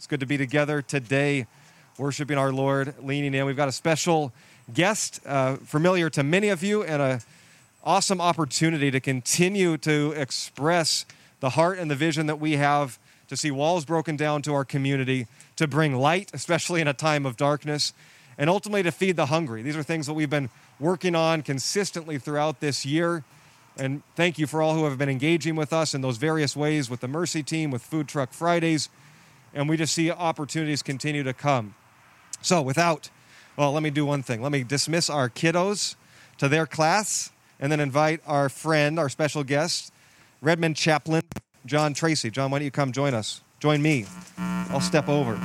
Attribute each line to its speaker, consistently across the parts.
Speaker 1: It's good to be together today, worshiping our Lord, leaning in. We've got a special guest, uh, familiar to many of you, and an awesome opportunity to continue to express the heart and the vision that we have to see walls broken down to our community, to bring light, especially in a time of darkness, and ultimately to feed the hungry. These are things that we've been working on consistently throughout this year. And thank you for all who have been engaging with us in those various ways with the Mercy team, with Food Truck Fridays. And we just see opportunities continue to come. So, without, well, let me do one thing. Let me dismiss our kiddos to their class and then invite our friend, our special guest, Redmond chaplain, John Tracy. John, why don't you come join us? Join me. I'll step over.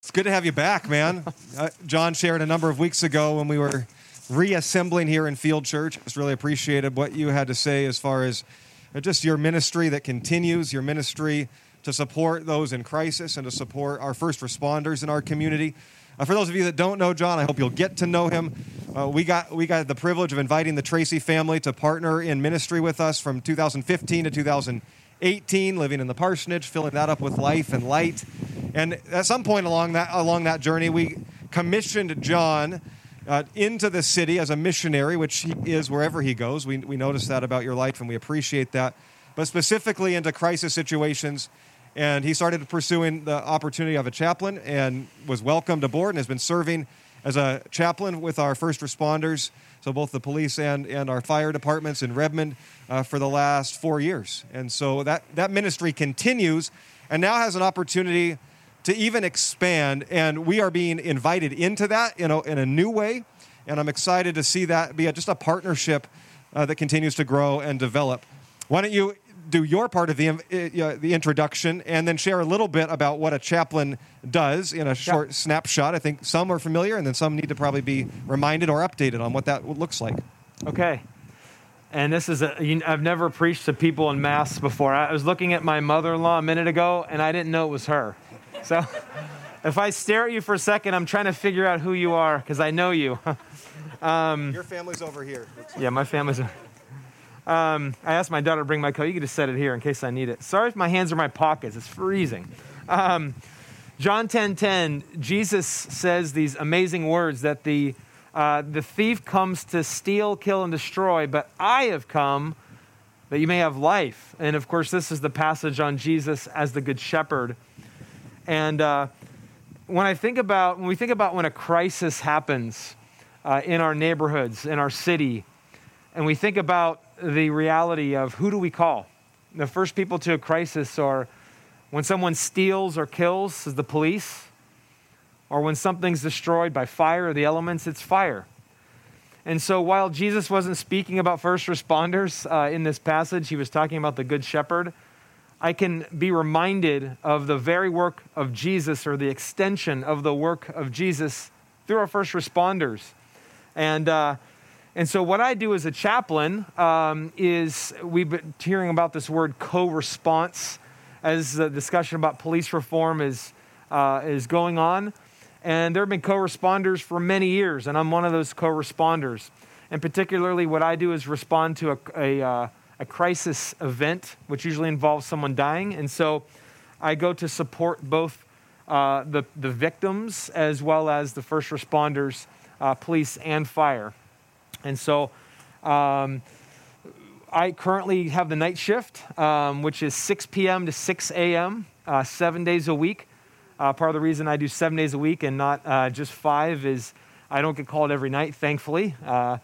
Speaker 1: It's good to have you back, man. Uh, John shared a number of weeks ago when we were reassembling here in Field Church. Just really appreciated what you had to say as far as just your ministry that continues, your ministry to support those in crisis and to support our first responders in our community. Uh, for those of you that don't know John, I hope you'll get to know him. Uh, we got we got the privilege of inviting the Tracy family to partner in ministry with us from 2015 to 2018, living in the parsonage, filling that up with life and light. And at some point along that along that journey, we commissioned John uh, into the city as a missionary, which he is wherever he goes. We, we notice that about your life and we appreciate that. But specifically into crisis situations. And he started pursuing the opportunity of a chaplain and was welcomed aboard and has been serving as a chaplain with our first responders, so both the police and, and our fire departments in Redmond, uh, for the last four years. And so that, that ministry continues and now has an opportunity to even expand. And we are being invited into that in a, in a new way. And I'm excited to see that be a, just a partnership uh, that continues to grow and develop. Why don't you do your part of the, uh, the introduction and then share a little bit about what a chaplain does in a short yeah. snapshot? I think some are familiar and then some need to probably be reminded or updated on what that looks like.
Speaker 2: Okay. And this is a, I've never preached to people in mass before. I was looking at my mother in law a minute ago and I didn't know it was her. So if I stare at you for a second, I'm trying to figure out who you are because I know you.
Speaker 1: um, Your family's over here.
Speaker 2: Yeah, my family's. Um, I asked my daughter to bring my coat. You can just set it here in case I need it. Sorry if my hands are in my pockets. It's freezing. Um, John 10:10, 10, 10, Jesus says these amazing words that the uh, the thief comes to steal, kill, and destroy, but I have come that you may have life. And of course, this is the passage on Jesus as the good shepherd. And uh, when I think about, when we think about when a crisis happens uh, in our neighborhoods, in our city, and we think about the reality of who do we call? The first people to a crisis are when someone steals or kills, is the police, or when something's destroyed by fire or the elements, it's fire. And so while Jesus wasn't speaking about first responders uh, in this passage, he was talking about the Good Shepherd. I can be reminded of the very work of Jesus or the extension of the work of Jesus through our first responders. And, uh, and so, what I do as a chaplain um, is we've been hearing about this word co response as the discussion about police reform is, uh, is going on. And there have been co responders for many years, and I'm one of those co responders. And particularly, what I do is respond to a, a uh, a crisis event, which usually involves someone dying. And so I go to support both uh, the, the victims as well as the first responders, uh, police, and fire. And so um, I currently have the night shift, um, which is 6 p.m. to 6 a.m., uh, seven days a week. Uh, part of the reason I do seven days a week and not uh, just five is I don't get called every night, thankfully. Uh,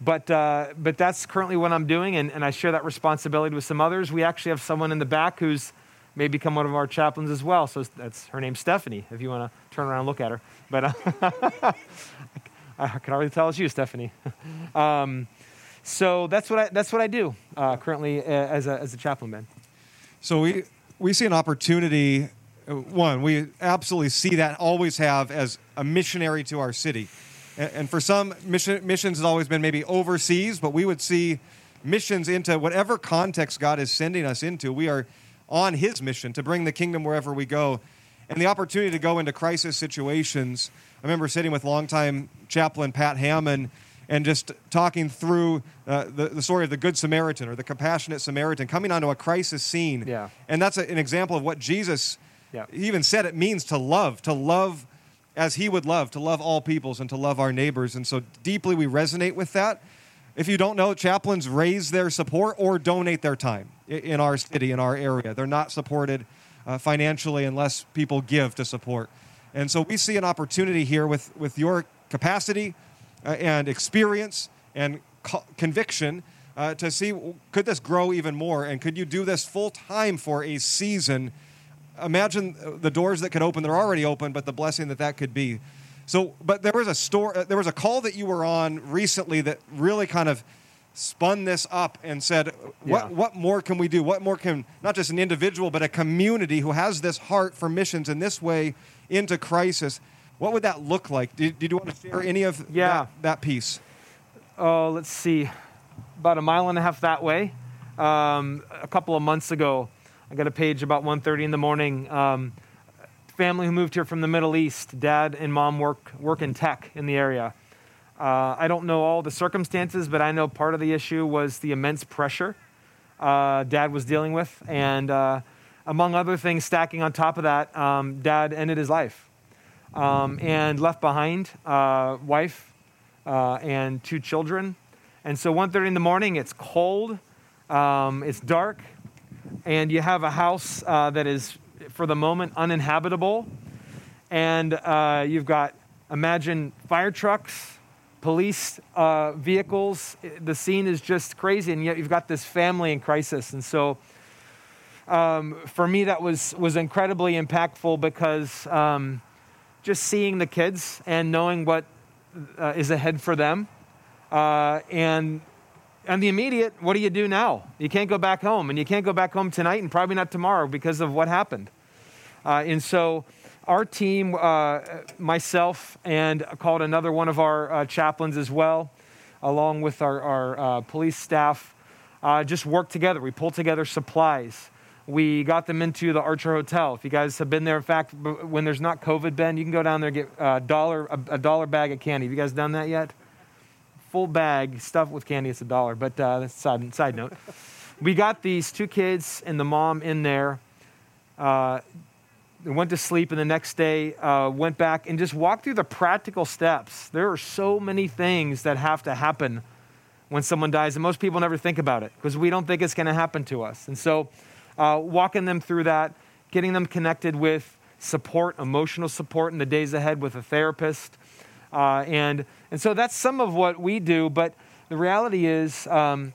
Speaker 2: but, uh, but that's currently what I'm doing, and, and I share that responsibility with some others. We actually have someone in the back who's may become one of our chaplains as well. So that's her name's Stephanie, if you want to turn around and look at her. But uh, I can already tell it's you, Stephanie. um, so that's what I, that's what I do uh, currently uh, as a, as a chaplain, man.
Speaker 1: So we, we see an opportunity. Uh, one, we absolutely see that, always have as a missionary to our city. And, for some, mission, missions has always been maybe overseas, but we would see missions into whatever context God is sending us into. We are on His mission to bring the kingdom wherever we go. And the opportunity to go into crisis situations. I remember sitting with longtime chaplain Pat Hammond and just talking through uh, the, the story of the Good Samaritan or the compassionate Samaritan coming onto a crisis scene.
Speaker 2: Yeah.
Speaker 1: And that's a, an example of what Jesus
Speaker 2: Yeah.
Speaker 1: Even said it means to love, to love as he would love, to love all peoples and to love our neighbors. And so deeply we resonate with that. If you don't know, chaplains raise their support or donate their time in our city, in our area. They're not supported uh, financially unless people give to support. And so we see an opportunity here with, with your capacity uh, and experience and co- conviction uh, to see could this grow even more? And could you do this full time for a season? Imagine the doors that could open they're already open but the blessing that that could be. So but there was a store uh, there was a call that you were on recently that really kind of spun this up and said what
Speaker 2: Yeah.
Speaker 1: what more can we do what more can not just an individual but a community who has this heart for missions in this way into crisis what would that look like did, did you want to share any of
Speaker 2: Yeah.
Speaker 1: that, that piece
Speaker 2: oh, let's see, about a mile and a half that way. Um, a couple of months ago, I got a page about 1.30 in the morning. Um, family who moved here from the Middle East. Dad and mom work work in tech in the area. Uh, I don't know all the circumstances, but I know part of the issue was the immense pressure uh, Dad was dealing with, and uh, among other things, stacking on top of that, um, Dad ended his life um, and left behind uh, wife uh, and two children. And so 1.30 in the morning, it's cold, um, it's dark, and you have a house uh, that is, for the moment, uninhabitable. And you've got, imagine, fire trucks, police uh, vehicles. The scene is just crazy, and yet you've got this family in crisis. And so um, for me, that was, was incredibly impactful because um, just seeing the kids and knowing what uh, is ahead for them. Uh, and and the immediate, what do you do now? You can't go back home, and you can't go back home tonight, and probably not tomorrow because of what happened. Uh, and so, our team, uh, myself, and called another one of our uh, chaplains as well, along with our, our uh, police staff, uh, just worked together. We pulled together supplies. We got them into the Archer Hotel. If you guys have been there, in fact, when there's not COVID, Ben, you can go down there and get a dollar a, a dollar bag of candy. Have you guys done that yet? Full bag stuffed with candy. It's a dollar. But uh, that's side side note. we got these two kids and the mom in there. Went to sleep, and the next day uh, went back and just walked through the practical steps. There are so many things that have to happen when someone dies, and most people never think about it because we don't think it's going to happen to us. And so, uh, walking them through that, getting them connected with support, emotional support in the days ahead with a therapist, uh, and and so that's some of what we do. But the reality is, um,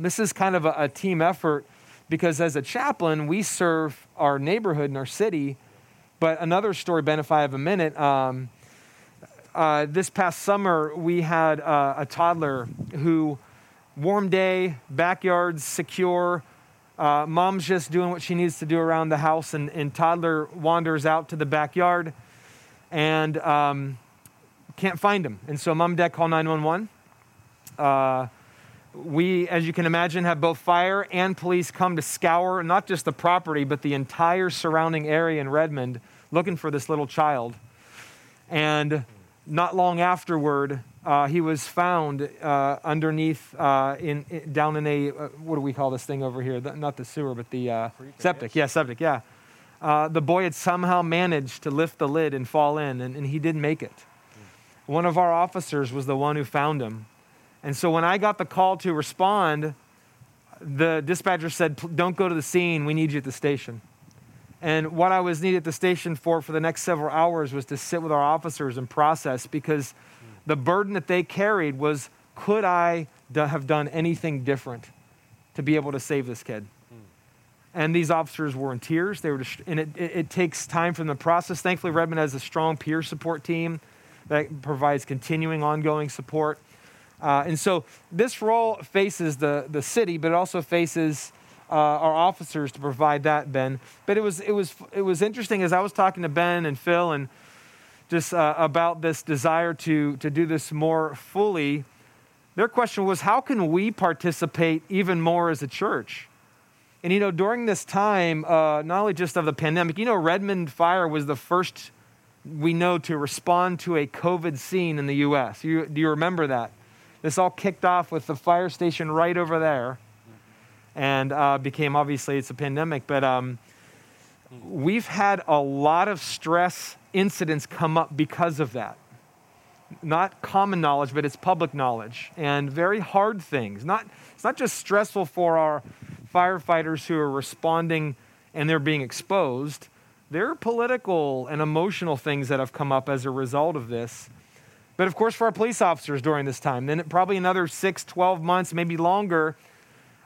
Speaker 2: this is kind of a, a team effort because as a chaplain, we serve our neighborhood and our city. But another story, Ben, if I have a minute. Um, uh, this past summer, we had uh, a toddler who, warm day, backyard secure, uh, mom's just doing what she needs to do around the house, and, and toddler wanders out to the backyard and um, can't find him. And so mom and dad call 911. We, as you can imagine, have both fire and police come to scour not just the property, but the entire surrounding area in Redmond looking for this little child. And not long afterward, uh, he was found uh, underneath, uh, in, in- down in a, uh, what do we call this thing over here? The- not the sewer, but the uh, septic. Yeah, septic, yeah. Uh, the boy had somehow managed to lift the lid and fall in, and, and he didn't make it. One of our officers was the one who found him. And so when I got the call to respond, the dispatcher said, Don't go to the scene, we need you at the station. And what I was needed at the station for for the next several hours was to sit with our officers and process because the burden that they carried was could I have done anything different to be able to save this kid? And these officers were in tears. They were, just, and it, it, it takes time from the process. Thankfully, Redmond has a strong peer support team that provides continuing, ongoing support. Uh, and so this role faces the, the city, but it also faces uh, our officers to provide that, Ben. But it was, it, was, it was interesting as I was talking to Ben and Phil and just uh, about this desire to, to do this more fully. Their question was, how can we participate even more as a church? And you know, during this time, uh, not only just of the pandemic, you know, Redmond Fire was the first we know to respond to a COVID scene in the U.S. You, do you remember that? This all kicked off with the fire station right over there, and uh, became obviously it's a pandemic. But um, we've had a lot of stress incidents come up because of that. Not common knowledge, but it's public knowledge and very hard things. Not, it's not just stressful for our firefighters who are responding and they're being exposed. There are political and emotional things that have come up as a result of this. But of course, for our police officers during this time, then probably another six, 12 months, maybe longer,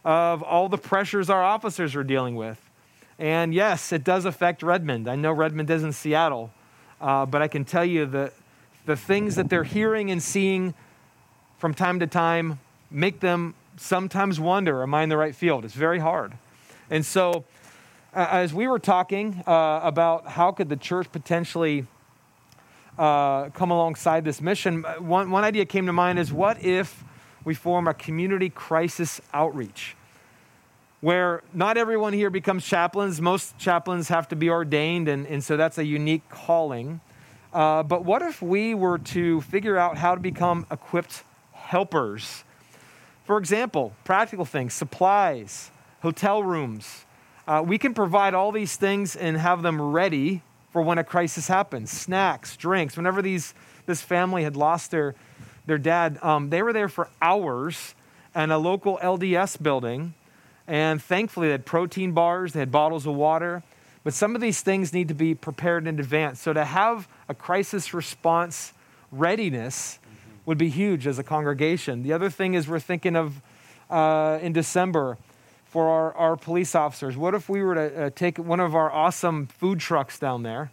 Speaker 2: of all the pressures our officers are dealing with. And yes, it does affect Redmond. I know Redmond is in Seattle, uh, but I can tell you that the things that they're hearing and seeing from time to time make them sometimes wonder, am I in the right field? It's very hard. And so, as we were talking uh, about how could the church potentially uh, come alongside this mission, one, one idea came to mind is what if we form a community crisis outreach? Where not everyone here becomes chaplains. Most chaplains have to be ordained, and, and so that's a unique calling. Uh, but what if we were to figure out how to become equipped helpers? For example, practical things, supplies, hotel rooms. Uh, we can provide all these things and have them ready for when a crisis happens. Snacks, drinks. Whenever these, this family had lost their, their dad, um, they were there for hours in a local LDS building. And thankfully, they had protein bars, they had bottles of water. But some of these things need to be prepared in advance. So to have a crisis response readiness would be huge as a congregation. The other thing is we're thinking of uh, in December for our, our police officers. What if we were to uh, take one of our awesome food trucks down there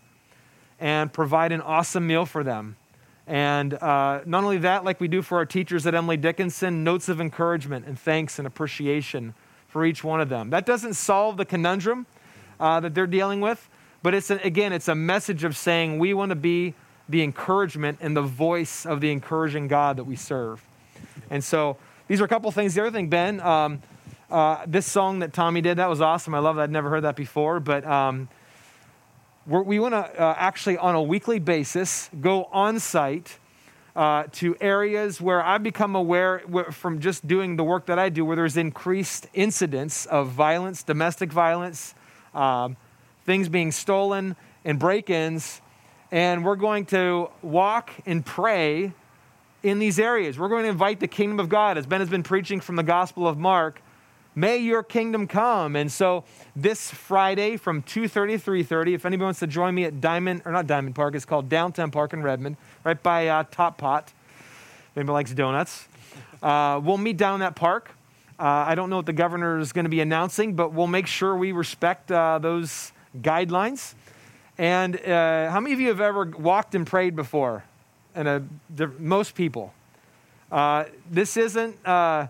Speaker 2: and provide an awesome meal for them? And uh, not only that, like we do for our teachers at Emily Dickinson, notes of encouragement and thanks and appreciation for each one of them. That doesn't solve the conundrum uh, that they're dealing with. But it's a, again, it's a message of saying we want to be the encouragement and the voice of the encouraging God that we serve. And so these are a couple things. The other thing, Ben, um, uh, this song that Tommy did, that was awesome. I love that. I'd never heard that before. But um, we want to uh, actually, on a weekly basis, go on site uh, to areas where I've become aware from just doing the work that I do, where there's increased incidents of violence, domestic violence, um, things being stolen and break ins. And we're going to walk and pray in these areas. We're going to invite the kingdom of God, as Ben has been preaching from the Gospel of Mark. May your kingdom come. And so this Friday from 2.30 3.30, if anybody wants to join me at Diamond, or not Diamond Park, it's called Downtown Park in Redmond, right by uh, Top Pot. If anybody likes donuts. Uh, we'll meet down in that park. Uh, I don't know what the governor is going to be announcing, but we'll make sure we respect uh, those guidelines. And uh, how many of you have ever walked and prayed before? And a, most people. Uh, this isn't, uh,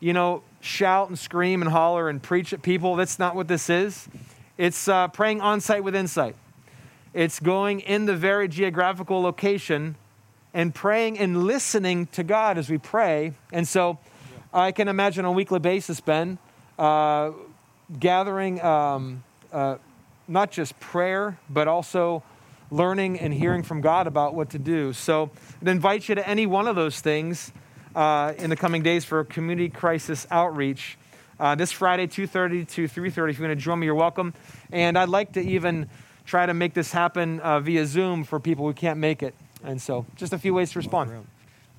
Speaker 2: you know, shout and scream and holler and preach at people. That's not what this is. It's uh, praying on site with insight. It's going in the very geographical location and praying and listening to God as we pray. And so, I can imagine on a weekly basis, Ben, uh, gathering um, uh, not just prayer, but also learning and hearing from God about what to do. So I'd invite you to any one of those things uh, in the coming days for community crisis outreach. Uh, this Friday, 2.30 to 3.30, if you're going to join me, you're welcome. And I'd like to even try to make this happen uh, via Zoom for people who can't make it. And so just a few ways to respond.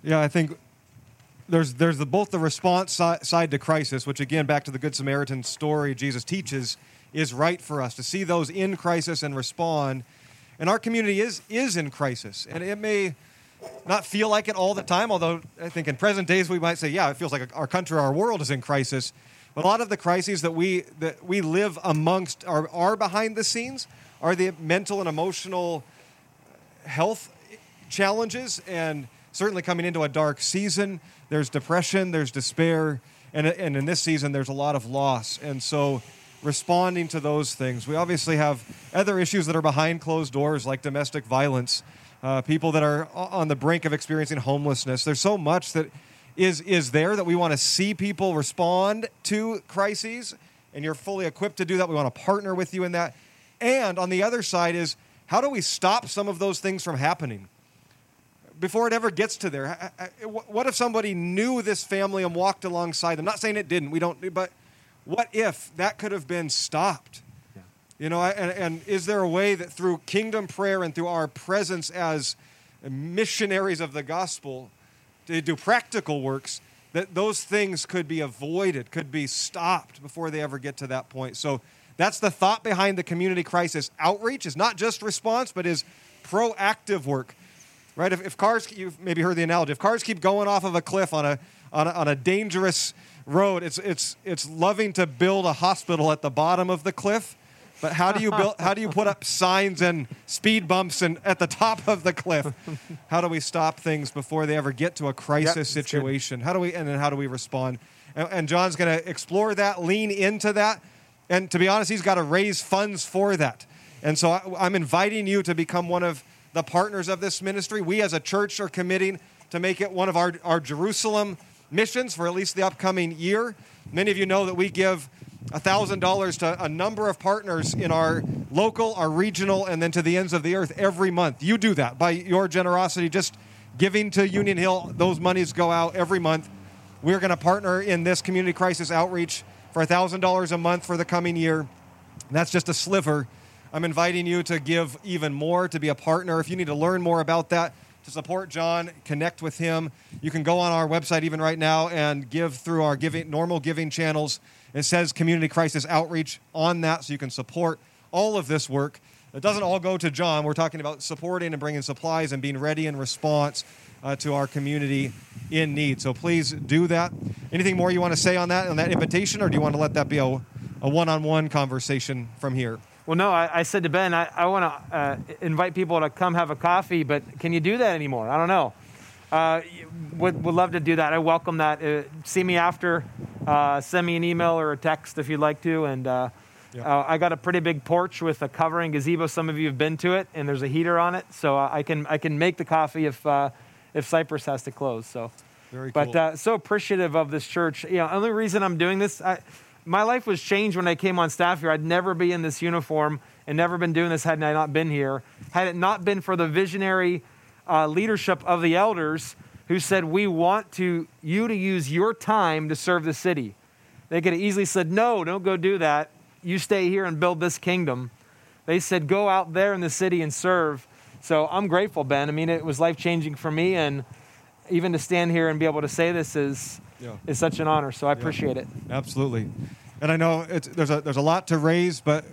Speaker 1: Yeah, I think there's there's the, both the response si- side to crisis, which again back to the Good Samaritan story Jesus teaches is right for us to see those in crisis and respond. And our community is is in crisis, and it may not feel like it all the time. Although I think in present days we might say, yeah, it feels like our country, our world is in crisis. But a lot of the crises that we that we live amongst are, are behind the scenes are the mental and emotional health challenges and certainly coming into a dark season there's depression, there's despair, and, and in this season, there's a lot of loss. And so, responding to those things, we obviously have other issues that are behind closed doors, like domestic violence, uh, people that are on the brink of experiencing homelessness. There's so much that is, is there that we want to see people respond to crises, and you're fully equipped to do that. We want to partner with you in that. And on the other side is how do we stop some of those things from happening? before it ever gets to there, what if somebody knew this family and walked alongside them? Not saying it didn't, we don't, but what if that could have been stopped? You know, and, and is there a way that through kingdom prayer and through our presence as missionaries of the gospel to do practical works, that those things could be avoided, could be stopped before they ever get to that point? So that's the thought behind the community crisis outreach is not just response, but is proactive work. Right? If, if cars, you've maybe heard the analogy, if cars keep going off of a cliff on a, on a, on a dangerous road, it's, it's, it's loving to build a hospital at the bottom of the cliff but how do you build? How do you put up signs and speed bumps and at the top of the cliff? How do we stop things before they ever get to a crisis yep, situation? How do we and then how do we respond? And, and John's going to explore that, lean into that, and to be honest, he's got to raise funds for that. And so I, I'm inviting you to become one of the partners of this ministry. We as a church are committing to make it one of our, our Jerusalem missions for at least the upcoming year. Many of you know that we give $1,000 to a number of partners in our local, our regional, and then to the ends of the earth every month. You do that by your generosity, just giving to Union Hill. Those monies go out every month. We're going to partner in this community crisis outreach for $1,000 a month for the coming year. That's just a sliver. I'm inviting you to give even more, to be a partner. If you need to learn more about that, to support John, connect with him, you can go on our website even right now and give through our giving normal giving channels. It says Community Crisis Outreach on that, so you can support all of this work. It doesn't all go to John. We're talking about supporting and bringing supplies and being ready in response uh, to our community in need. So please do that. Anything more you want to say on that, on that invitation, or do you want to let that be a, a one-on-one conversation from here?
Speaker 2: Well, no, I, I said to Ben, I, I want to uh, invite people to come have a coffee, but can you do that anymore? I don't know. Uh, would, would love to do that. I welcome that. Uh, see me after. Uh, send me an email or a text if you'd like to. And uh. Uh, I got a pretty big porch with a covering gazebo. Some of you have been to it, and there's a heater on it, so I can I can make the coffee if uh, if Cypress has to close. So,
Speaker 1: Very
Speaker 2: cool. but so appreciative of this church. You know, only reason I'm doing this, I, my life was changed when I came on staff here. I'd never be in this uniform and never been doing this had I not been here. Had it not been for the visionary uh, leadership of the elders who said, We want to, you to use your time to serve the city. They could have easily said, No, don't go do that. You stay here and build this kingdom. They said, Go out there in the city and serve. So I'm grateful, Ben. I mean, it was life changing for me. And even to stand here and be able to say this is, yeah. is such an honor. So I appreciate
Speaker 1: yeah.
Speaker 2: it.
Speaker 1: Absolutely. And I know there's, a, there's a lot to raise, but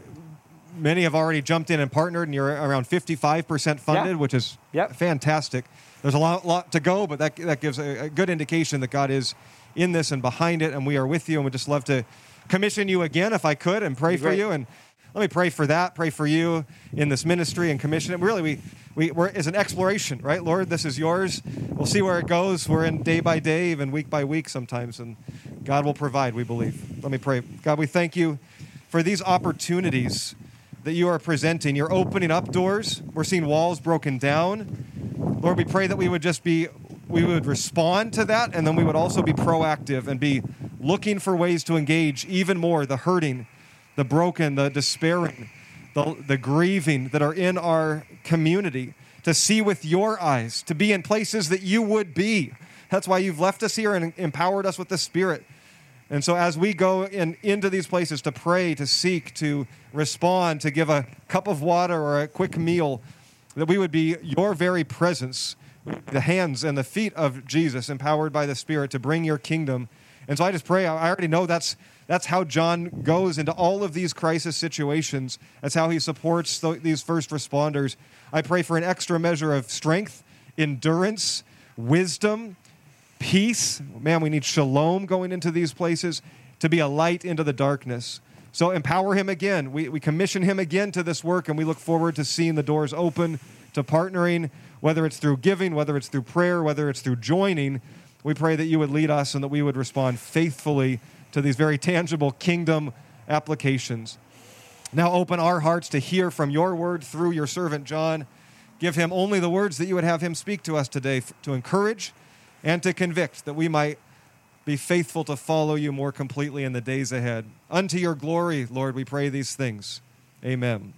Speaker 1: many have already jumped in and partnered, and you're around 55% funded, yeah. which is yep. fantastic. There's a lot, lot to go, but that, that gives a, a, good indication that God is in this and behind it, and we are with you, and we'd just love to commission you again if I could and pray for you. And let me pray for that, pray for you in this ministry and commission it. Really, we, we, we're, it's an exploration, right? Lord, this is yours. We'll see where it goes. We're in day by day, even week by week sometimes, and God will provide, we believe. Let me pray. God, we thank you for these opportunities that you are presenting. You're opening up doors. We're seeing walls broken down. Lord, we pray that we would just be, we would respond to that, and then we would also be proactive and be looking for ways to engage even more the hurting, the broken, the despairing, the, the grieving that are in our community, to see with your eyes, to be in places that you would be. That's why you've left us here and empowered us with the Spirit and so, as we go in, into these places to pray, to seek, to respond, to give a cup of water or a quick meal, that we would be your very presence, the hands and the feet of Jesus, empowered by the Spirit to bring your kingdom. And so, I just pray, I already know that's, that's how John goes into all of these crisis situations. That's how he supports th- these first responders. I pray for an extra measure of strength, endurance, wisdom, peace. Man, we need shalom going into these places to be a light into the darkness. So empower him again. We, we commission him again to this work, and we look forward to seeing the doors open to partnering, whether it's through giving, whether it's through prayer, whether it's through joining. We pray that you would lead us and that we would respond faithfully to these very tangible kingdom applications. Now open our hearts to hear from your word through your servant John. Give him only the words that you would have him speak to us today to encourage, and to convict that we might be faithful to follow you more completely in the days ahead. Unto your glory, Lord, we pray these things. Amen.